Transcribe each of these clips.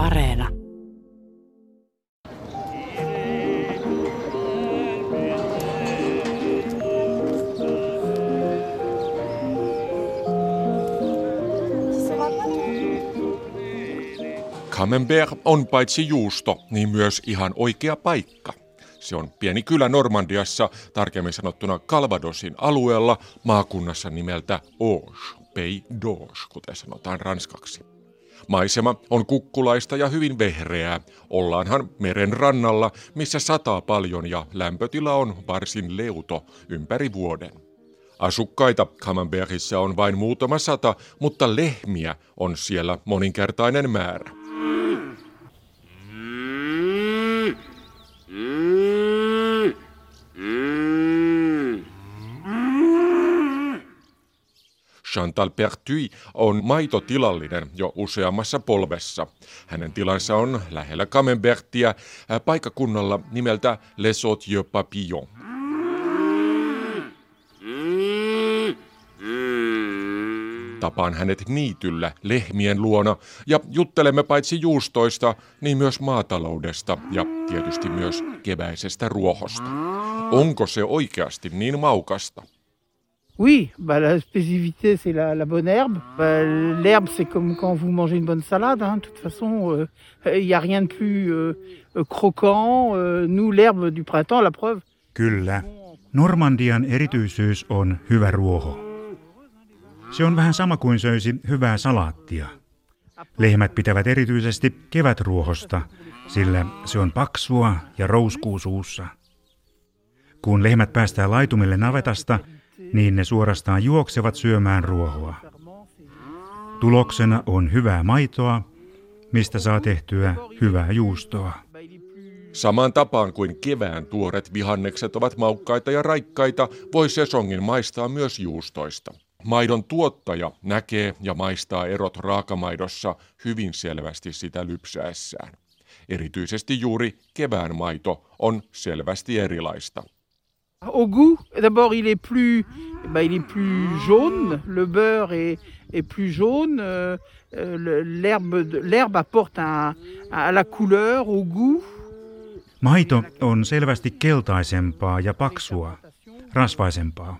Areena. Camembert on paitsi juusto, niin myös ihan oikea paikka. Se on pieni kylä Normandiassa, tarkemmin sanottuna Calvadosin alueella, maakunnassa nimeltä Auge, Pays d'Auge, kuten sanotaan ranskaksi. Maisema on kukkulaista ja hyvin vehreää. Ollaanhan meren rannalla, missä sataa paljon ja lämpötila on varsin leuto ympäri vuoden. Asukkaita Camembertissa on vain muutama sata, mutta lehmiä on siellä moninkertainen määrä. Chantal Pertuis on maitotilallinen jo useammassa polvessa. Hänen tilansa on lähellä Camembertia äh, paikakunnalla nimeltä Les Autieux Papillon. Tapaan hänet niityllä lehmien luona ja juttelemme paitsi juustoista, niin myös maataloudesta ja tietysti myös keväisestä ruohosta. Onko se oikeasti niin maukasta? Oui, bah la spécificité c'est la, la, bonne herbe. Bah, L'herbe c'est comme quand vous mangez une bonne salade. Hein. De toute façon, il euh, n'y a rien de plus euh, croquant. Euh, nous, l'herbe du printemps, la preuve. Kyllä. Normandian erityisyys on hyvä ruoho. Se on vähän sama kuin söisi hyvää salaattia. Lehmät pitävät erityisesti kevätruohosta, sillä se on paksua ja rouskuu suussa. Kun lehmät päästään laitumille navetasta, niin ne suorastaan juoksevat syömään ruohoa. Tuloksena on hyvää maitoa, mistä saa tehtyä hyvää juustoa. Samaan tapaan kuin kevään tuoret vihannekset ovat maukkaita ja raikkaita, voi sesongin maistaa myös juustoista. Maidon tuottaja näkee ja maistaa erot raakamaidossa hyvin selvästi sitä lypsäessään. Erityisesti juuri kevään maito on selvästi erilaista. Au goût, d'abord il est plus, bah, il est plus jaune, le beurre est, est plus jaune, euh, euh l'herbe, l'herbe apporte un, à la couleur, au goût. Maito on selvästi keltaisempaa ja paksua, rasvaisempaa.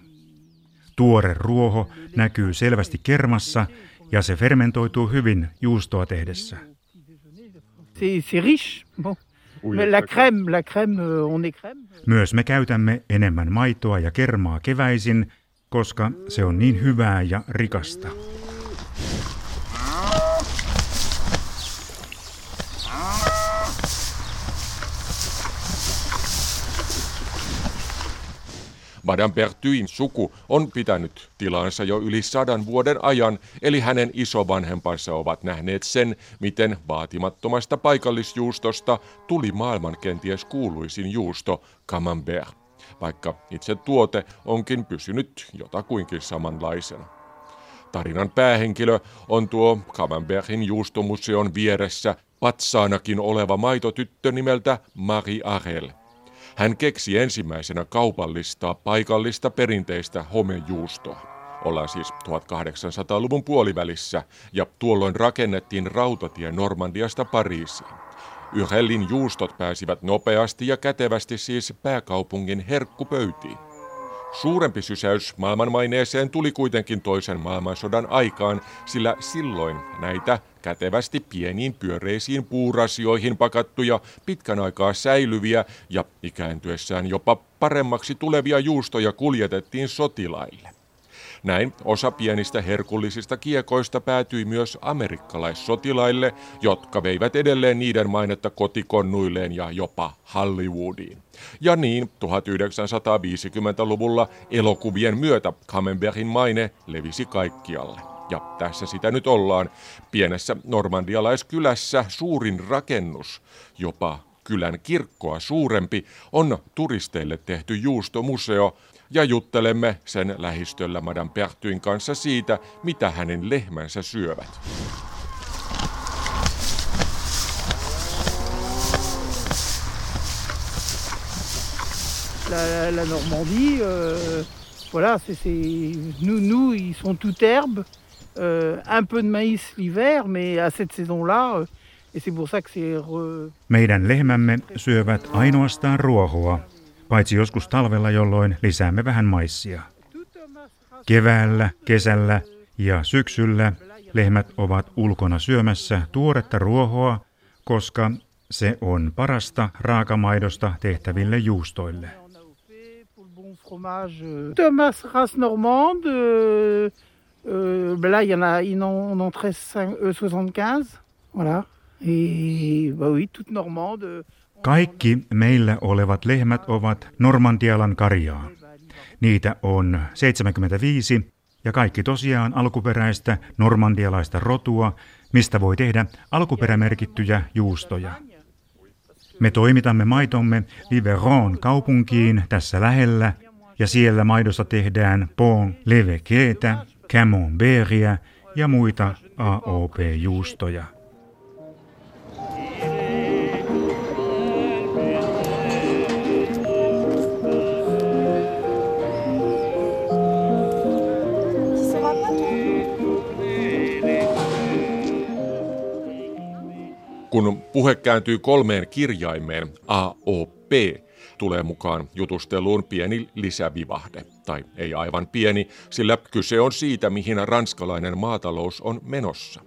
Tuore ruoho näkyy selvästi kermassa ja se fermentoituu hyvin juustoa tehdessä. C'est riche. Bon. La crème, la crème, euh, on est crème. Myös me käytämme enemmän maitoa ja kermaa keväisin, koska se on niin hyvää ja rikasta. Madame Bertuin suku on pitänyt tilansa jo yli sadan vuoden ajan, eli hänen isovanhempansa ovat nähneet sen, miten vaatimattomasta paikallisjuustosta tuli maailman kenties kuuluisin juusto Camembert, vaikka itse tuote onkin pysynyt jotakuinkin samanlaisena. Tarinan päähenkilö on tuo Camembertin juustomuseon vieressä patsaanakin oleva maitotyttö nimeltä Marie Arel – hän keksi ensimmäisenä kaupallistaa paikallista perinteistä homejuustoa. Ollaan siis 1800-luvun puolivälissä ja tuolloin rakennettiin rautatie Normandiasta Pariisiin. Yrellin juustot pääsivät nopeasti ja kätevästi siis pääkaupungin herkkupöytiin. Suurempi sysäys maailmanmaineeseen tuli kuitenkin toisen maailmansodan aikaan, sillä silloin näitä kätevästi pieniin pyöreisiin puurasioihin pakattuja, pitkän aikaa säilyviä ja ikääntyessään jopa paremmaksi tulevia juustoja kuljetettiin sotilaille. Näin osa pienistä herkullisista kiekoista päätyi myös amerikkalaissotilaille, jotka veivät edelleen niiden mainetta kotikonnuilleen ja jopa Hollywoodiin. Ja niin 1950-luvulla elokuvien myötä Camembertin maine levisi kaikkialle. Ja tässä sitä nyt ollaan. Pienessä normandialaiskylässä suurin rakennus, jopa kylän kirkkoa suurempi, on turisteille tehty juustomuseo, ja juttelemme sen lähistöllä Madame Pertyin kanssa siitä, mitä hänen lehmänsä syövät. La, la, la Normandie, euh, voilà, c'est, nous, nous, ils sont toutes herbes, euh, un peu de maïs l'hiver, mais à cette saison-là, euh, Meidän lehmämme syövät ainoastaan ruohoa, paitsi joskus talvella, jolloin lisäämme vähän maissia. Keväällä, kesällä ja syksyllä lehmät ovat ulkona syömässä tuoretta ruohoa, koska se on parasta raakamaidosta tehtäville juustoille. Thomas race normande, euh, euh, là il y en a, ils en ont 13, euh, 75, voilà. Et bah oui, toute normande. Kaikki meillä olevat lehmät ovat Normandialan karjaa. Niitä on 75 ja kaikki tosiaan alkuperäistä normandialaista rotua, mistä voi tehdä alkuperämerkittyjä juustoja. Me toimitamme maitomme Viveron kaupunkiin tässä lähellä ja siellä maidosta tehdään Pont Levequetä, Camembertia ja muita AOP-juustoja. Kun puhe kääntyy kolmeen kirjaimeen, AOP, tulee mukaan jutusteluun pieni lisävivahde. Tai ei aivan pieni, sillä kyse on siitä, mihin ranskalainen maatalous on menossa.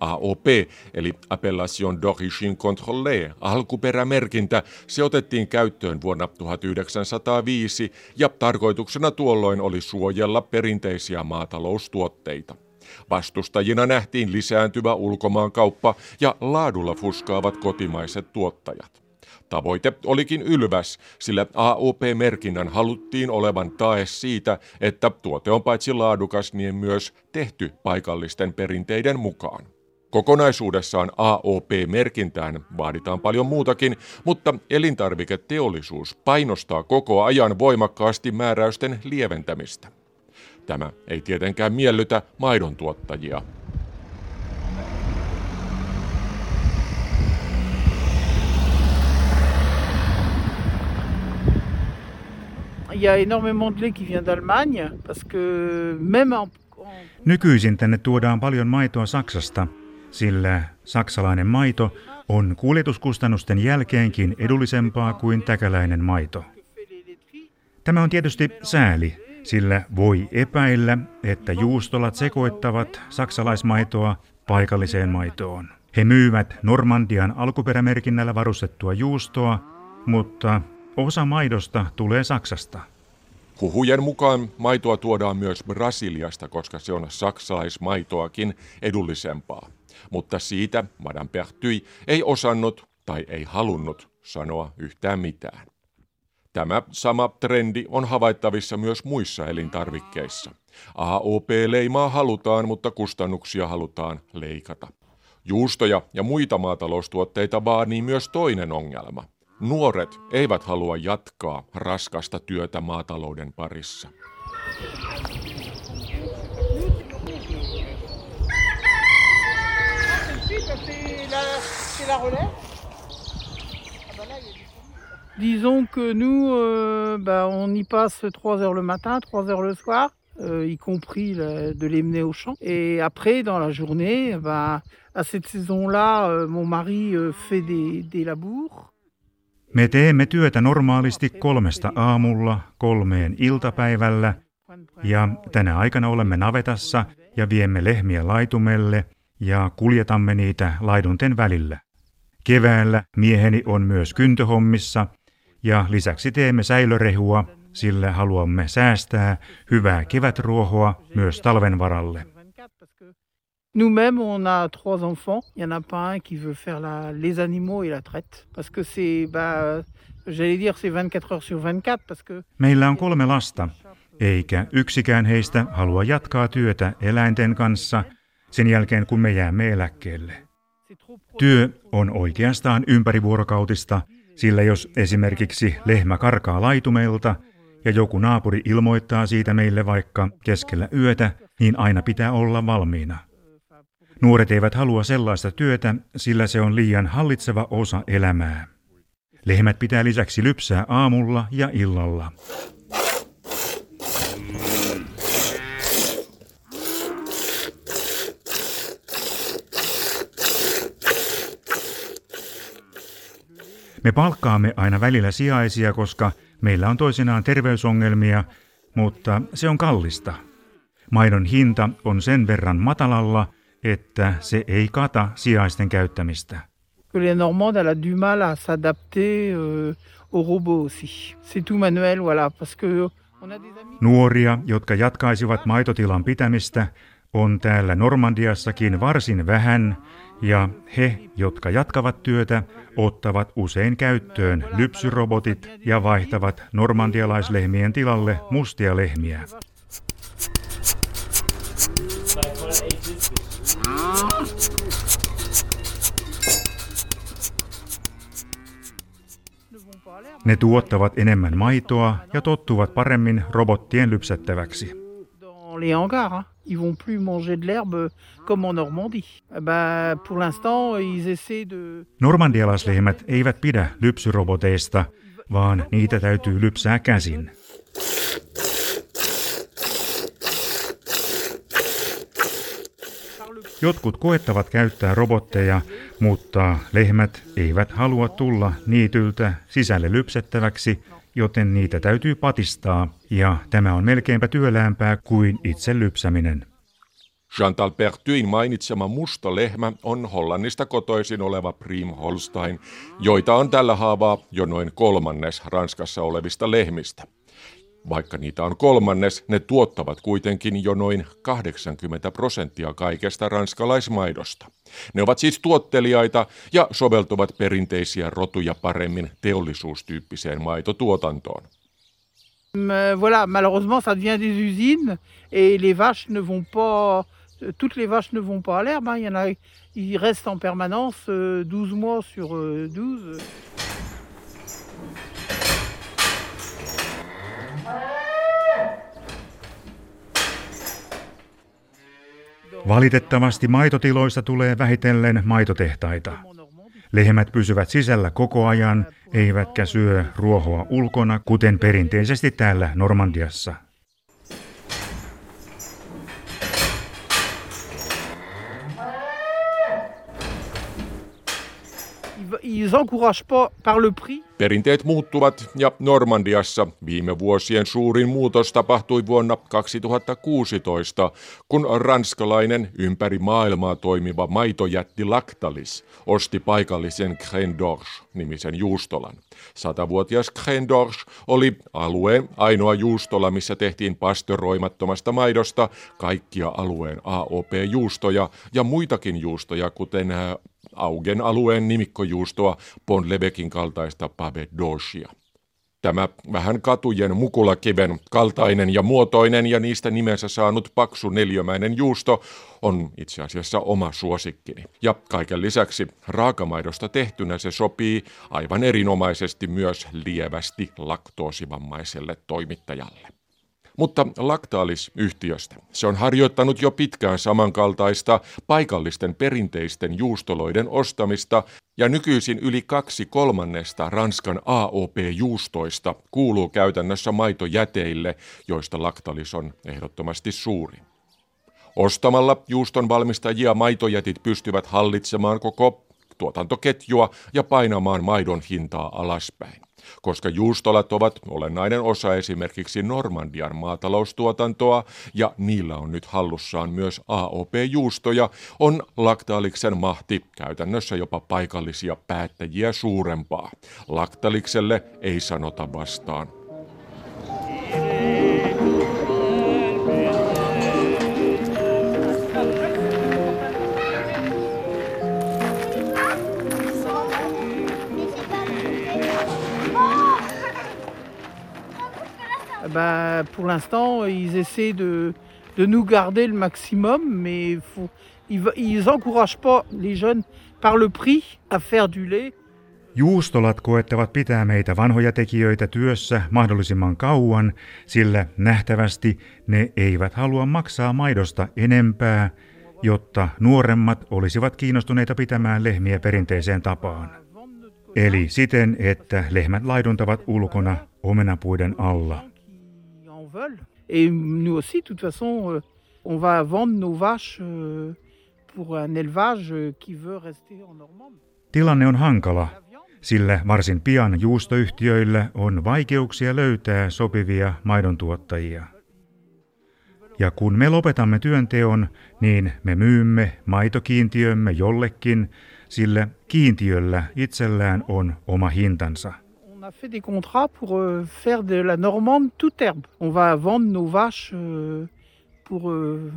AOP, eli Appellation d'origine contrôlée, alkuperämerkintä, se otettiin käyttöön vuonna 1905 ja tarkoituksena tuolloin oli suojella perinteisiä maataloustuotteita. Vastustajina nähtiin lisääntyvä ulkomaankauppa ja laadulla fuskaavat kotimaiset tuottajat. Tavoite olikin ylväs, sillä AOP-merkinnän haluttiin olevan tae siitä, että tuote on paitsi laadukas, niin myös tehty paikallisten perinteiden mukaan. Kokonaisuudessaan AOP-merkintään vaaditaan paljon muutakin, mutta elintarviketeollisuus painostaa koko ajan voimakkaasti määräysten lieventämistä. Tämä ei tietenkään miellytä maidon tuottajia. Il y a énormément de lait qui vient d'Allemagne parce que même en Nykyisin tänne tuodaan paljon maitoa Saksasta, sillä saksalainen maito on kuljetuskustannusten jälkeenkin edullisempaa kuin täkäläinen maito. Tämä on tietysti sääli, sillä voi epäillä, että juustolat sekoittavat saksalaismaitoa paikalliseen maitoon. He myyvät Normandian alkuperämerkinnällä varustettua juustoa, mutta osa maidosta tulee Saksasta. Huhujen mukaan maitoa tuodaan myös Brasiliasta, koska se on saksalaismaitoakin edullisempaa. Mutta siitä Madame Pertyi ei osannut tai ei halunnut sanoa yhtään mitään. Tämä sama trendi on havaittavissa myös muissa elintarvikkeissa. AOP-leimaa halutaan, mutta kustannuksia halutaan leikata. Juustoja ja muita maataloustuotteita vaanii myös toinen ongelma. Nuoret eivät halua jatkaa raskasta työtä maatalouden parissa. Disons que nous, euh, bah, on y passe 3 heures le matin, 3 heures le soir, euh, y compris le, de les mener au champ. Et après, dans la journée, bah, à cette saison-là, euh, mon mari euh, fait des, des labours. Me teemme työtä normaalisti kolmesta aamulla kolmeen iltapäivällä ja tänä aikana olemme navetassa ja viemme lehmiä laitumelle ja kuljetamme niitä laidunten välillä. Keväällä mieheni on myös kyntöhommissa ja lisäksi teemme säilörehua, sillä haluamme säästää hyvää kevätruohoa myös talven varalle. Nous-mêmes, on a trois enfants. Il n'y en a pas un qui veut faire la, les animaux et la traite. Parce que c'est, bah, j'allais dire, c'est 24 heures sur 24. Parce que... Meillä on kolme lasta, eikä yksikään heistä halua jatkaa työtä eläinten kanssa sen jälkeen, kun me jäämme eläkkeelle. Työ on oikeastaan ympärivuorokautista sillä jos esimerkiksi lehmä karkaa laitumelta ja joku naapuri ilmoittaa siitä meille vaikka keskellä yötä, niin aina pitää olla valmiina. Nuoret eivät halua sellaista työtä, sillä se on liian hallitseva osa elämää. Lehmät pitää lisäksi lypsää aamulla ja illalla. Me palkkaamme aina välillä sijaisia, koska meillä on toisinaan terveysongelmia, mutta se on kallista. Maidon hinta on sen verran matalalla, että se ei kata sijaisten käyttämistä. Les Normandes, elle a du mal à s'adapter euh, au robot aussi. C'est tout manuel, voilà, parce que Nuoria, jotka jatkaisivat maitotilan pitämistä, on täällä Normandiassakin varsin vähän, ja he, jotka jatkavat työtä, ottavat usein käyttöön lypsyrobotit ja vaihtavat normandialaislehmien tilalle mustia lehmiä. Ne tuottavat enemmän maitoa ja tottuvat paremmin robottien lypsettäväksi. Les hangars. Ils vont plus manger de l'herbe comme en Normandie. Bah, pour l'instant, ils essaient de... Normandialaislehmät eivät pidä lypsyroboteista, vaan niitä täytyy lypsää käsin. Jotkut koettavat käyttää robotteja, mutta lehmät eivät halua tulla niityltä sisälle lypsettäväksi, joten niitä täytyy patistaa, ja tämä on melkeinpä työläämpää kuin itse lypsäminen. Chantal Pertyin mainitsema musta lehmä on Hollannista kotoisin oleva Prim Holstein, joita on tällä haavaa jo noin kolmannes Ranskassa olevista lehmistä. Vaikka niitä on kolmannes, ne tuottavat kuitenkin jo noin 80 prosenttia kaikesta ranskalaismaidosta. Ne ovat siis tuottelijaita ja soveltuvat perinteisiä rotuja paremmin teollisuustyyppiseen maitotuotantoon. Voilà, malheureusement ça devient des usines et les vaches ne vont pas toutes les vaches ne vont pas à l'herbe, il y en a ils restent en permanence 12 euh, mois sur 12. Valitettavasti maitotiloista tulee vähitellen maitotehtaita. Lehmät pysyvät sisällä koko ajan, eivätkä syö ruohoa ulkona, kuten perinteisesti täällä Normandiassa. Ils encouragent pas par le prix Perinteet muuttuvat ja Normandiassa viime vuosien suurin muutos tapahtui vuonna 2016, kun ranskalainen ympäri maailmaa toimiva maitojätti Lactalis osti paikallisen Crène nimisen juustolan. Satavuotias Crène oli alueen ainoa juustola, missä tehtiin pastoroimattomasta maidosta kaikkia alueen AOP-juustoja ja muitakin juustoja, kuten Augen alueen nimikkojuustoa Ponlebekin kaltaista Pavedosia. Tämä vähän katujen mukulakiven kaltainen ja muotoinen ja niistä nimensä saanut paksu neljömäinen juusto on itse asiassa oma suosikkini. Ja kaiken lisäksi raakamaidosta tehtynä se sopii aivan erinomaisesti myös lievästi laktoosivammaiselle toimittajalle. Mutta Lactalis-yhtiöstä. Se on harjoittanut jo pitkään samankaltaista paikallisten perinteisten juustoloiden ostamista ja nykyisin yli kaksi kolmannesta Ranskan AOP-juustoista kuuluu käytännössä maitojäteille, joista Lactalis on ehdottomasti suuri. Ostamalla juuston valmistajia maitojätit pystyvät hallitsemaan koko tuotantoketjua ja painamaan maidon hintaa alaspäin. Koska juustolat ovat olennainen osa esimerkiksi Normandian maataloustuotantoa ja niillä on nyt hallussaan myös AOP-juustoja, on Laktaaliksen mahti käytännössä jopa paikallisia päättäjiä suurempaa. Laktalikselle ei sanota vastaan. Bah, pour l'instant, ils essaient de, de nous garder le maximum, mais faut, ils n'encouragent pas les jeunes par le prix à faire du lait. Juustolat koettavat pitää meitä vanhoja tekijöitä työssä mahdollisimman kauan, sillä nähtävästi ne eivät halua maksaa maidosta enempää, jotta nuoremmat olisivat kiinnostuneita pitämään lehmiä perinteiseen tapaan. Eli siten, että lehmät laiduntavat ulkona omenapuiden alla. Veulent. Et nous aussi, de toute façon, euh, on va vendre nos vaches euh, pour un élevage euh, qui veut rester en Normandie. Tilanne on hankala. sillä varsin pian juustoyhtiöillä on vaikeuksia löytää sopivia maidontuottajia. Ja kun me lopetamme työnteon, niin me myymme maitokiintiömme jollekin, sillä kiintiöllä itsellään on oma hintansa. A fait des contrats pour euh, faire de la normande toute herbe. On va vendre nos vaches euh, pour, euh,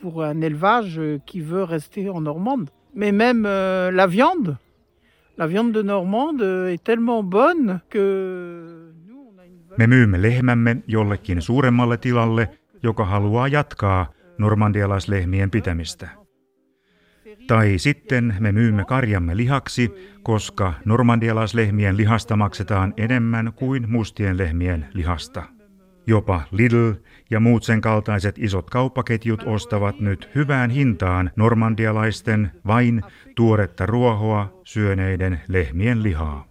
pour un élevage qui veut rester en Normande. Mais même la viande, la viande de Normande est tellement bonne que me myymme. Tai sitten me myymme karjamme lihaksi, koska normandialaislehmien lihasta maksetaan enemmän kuin mustien lehmien lihasta. Jopa Lidl ja muut sen kaltaiset isot kauppaketjut ostavat nyt hyvään hintaan normandialaisten vain tuoretta ruohoa syöneiden lehmien lihaa.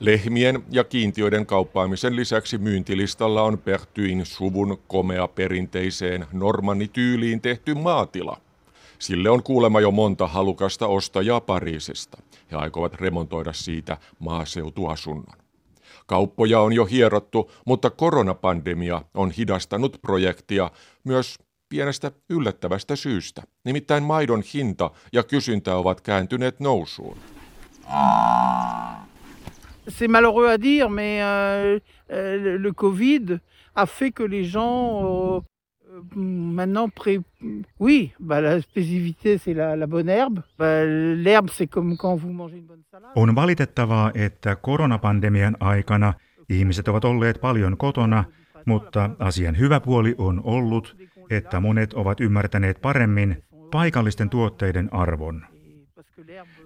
Lehmien ja kiintiöiden kauppaamisen lisäksi myyntilistalla on Pertyin suvun komea perinteiseen normannityyliin tehty maatila. Sille on kuulema jo monta halukasta ostajaa Pariisista. He aikovat remontoida siitä maaseutuasunnon. Kauppoja on jo hierottu, mutta koronapandemia on hidastanut projektia myös pienestä yllättävästä syystä. Nimittäin maidon hinta ja kysyntä ovat kääntyneet nousuun. C'est malheureux à dire, mais euh, euh, le Covid a fait que les gens euh, euh, maintenant pré... Oui, bah, la spécificité c'est la, la bonne herbe. Bah, L'herbe c'est comme quand vous mangez une bonne salade. On valitettavaa, että koronapandemian aikana ihmiset ovat olleet paljon kotona, mutta asian hyvä puoli on ollut, että monet ovat ymmärtäneet paremmin paikallisten tuotteiden arvon.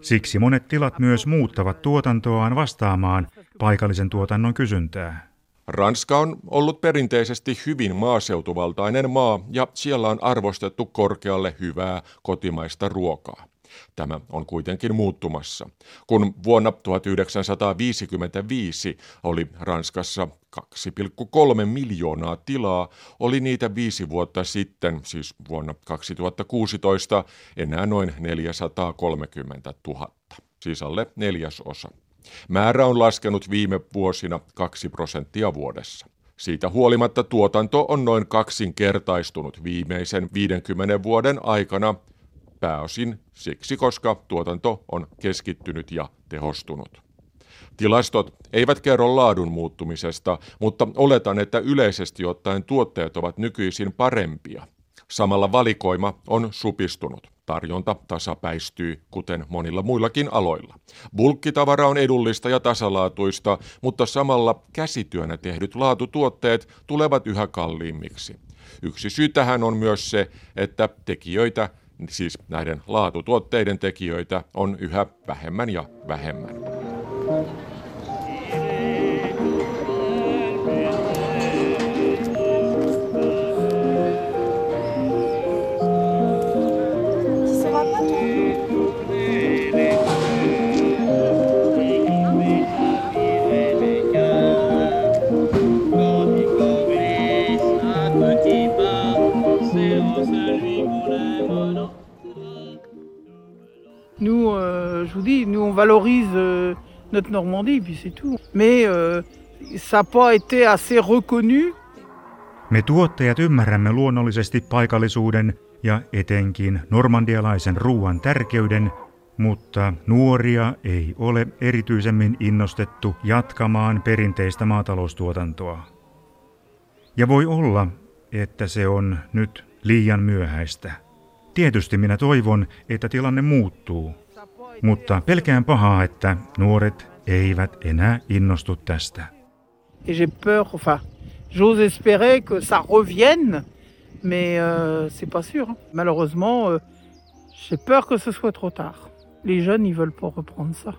Siksi monet tilat myös muuttavat tuotantoaan vastaamaan paikallisen tuotannon kysyntää. Ranska on ollut perinteisesti hyvin maaseutuvaltainen maa ja siellä on arvostettu korkealle hyvää kotimaista ruokaa. Tämä on kuitenkin muuttumassa. Kun vuonna 1955 oli Ranskassa 2,3 miljoonaa tilaa, oli niitä viisi vuotta sitten, siis vuonna 2016, enää noin 430 000, siis alle neljäsosa. Määrä on laskenut viime vuosina 2 prosenttia vuodessa. Siitä huolimatta tuotanto on noin kaksinkertaistunut viimeisen 50 vuoden aikana pääosin siksi, koska tuotanto on keskittynyt ja tehostunut. Tilastot eivät kerro laadun muuttumisesta, mutta oletan, että yleisesti ottaen tuotteet ovat nykyisin parempia. Samalla valikoima on supistunut. Tarjonta tasapäistyy, kuten monilla muillakin aloilla. Bulkkitavara on edullista ja tasalaatuista, mutta samalla käsityönä tehdyt laatutuotteet tulevat yhä kalliimmiksi. Yksi syy tähän on myös se, että tekijöitä siis näiden laatutuotteiden tekijöitä on yhä vähemmän ja vähemmän. Valorise euh, notre Normandie, puis c'est tout. Mais euh, ça n'a pas été assez reconnu. Me tuottajat ymmärrämme luonnollisesti paikallisuuden ja etenkin normandialaisen ruoan tärkeyden, mutta nuoria ei ole erityisemmin innostettu jatkamaan perinteistä maataloustuotantoa. Ja voi olla, että se on nyt liian myöhäistä. Tietysti minä toivon, että tilanne muuttuu. Mutta pelkään pahaa, että nuoret eivät enää innostu tästä. Et j'ai peur, enfin, j'ose espérer que ça revienne, mais euh, c'est pas sûr. Hein. Malheureusement, euh, j'ai peur que ce soit trop tard. Les jeunes, ils veulent pas reprendre ça.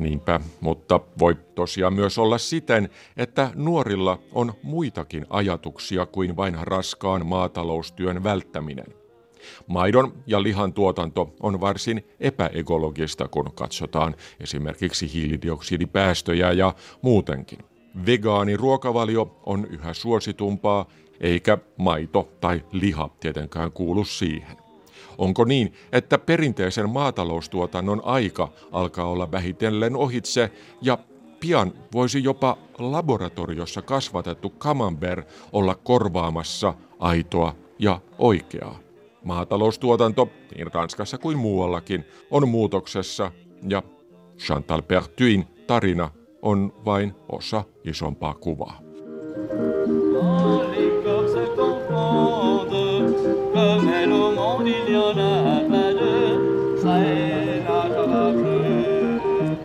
Niinpä, mutta voi tosiaan myös olla siten, että nuorilla on muitakin ajatuksia kuin vain raskaan maataloustyön välttäminen. Maidon ja lihan tuotanto on varsin epäekologista, kun katsotaan esimerkiksi hiilidioksidipäästöjä ja muutenkin. Vegaani ruokavalio on yhä suositumpaa, eikä maito tai liha tietenkään kuulu siihen. Onko niin, että perinteisen maataloustuotannon aika alkaa olla vähitellen ohitse ja pian voisi jopa laboratoriossa kasvatettu camembert olla korvaamassa aitoa ja oikeaa? Maataloustuotanto, niin Ranskassa kuin muuallakin, on muutoksessa ja Chantal Pertuin tarina on vain osa isompaa kuvaa. Comme elle au monde il y en a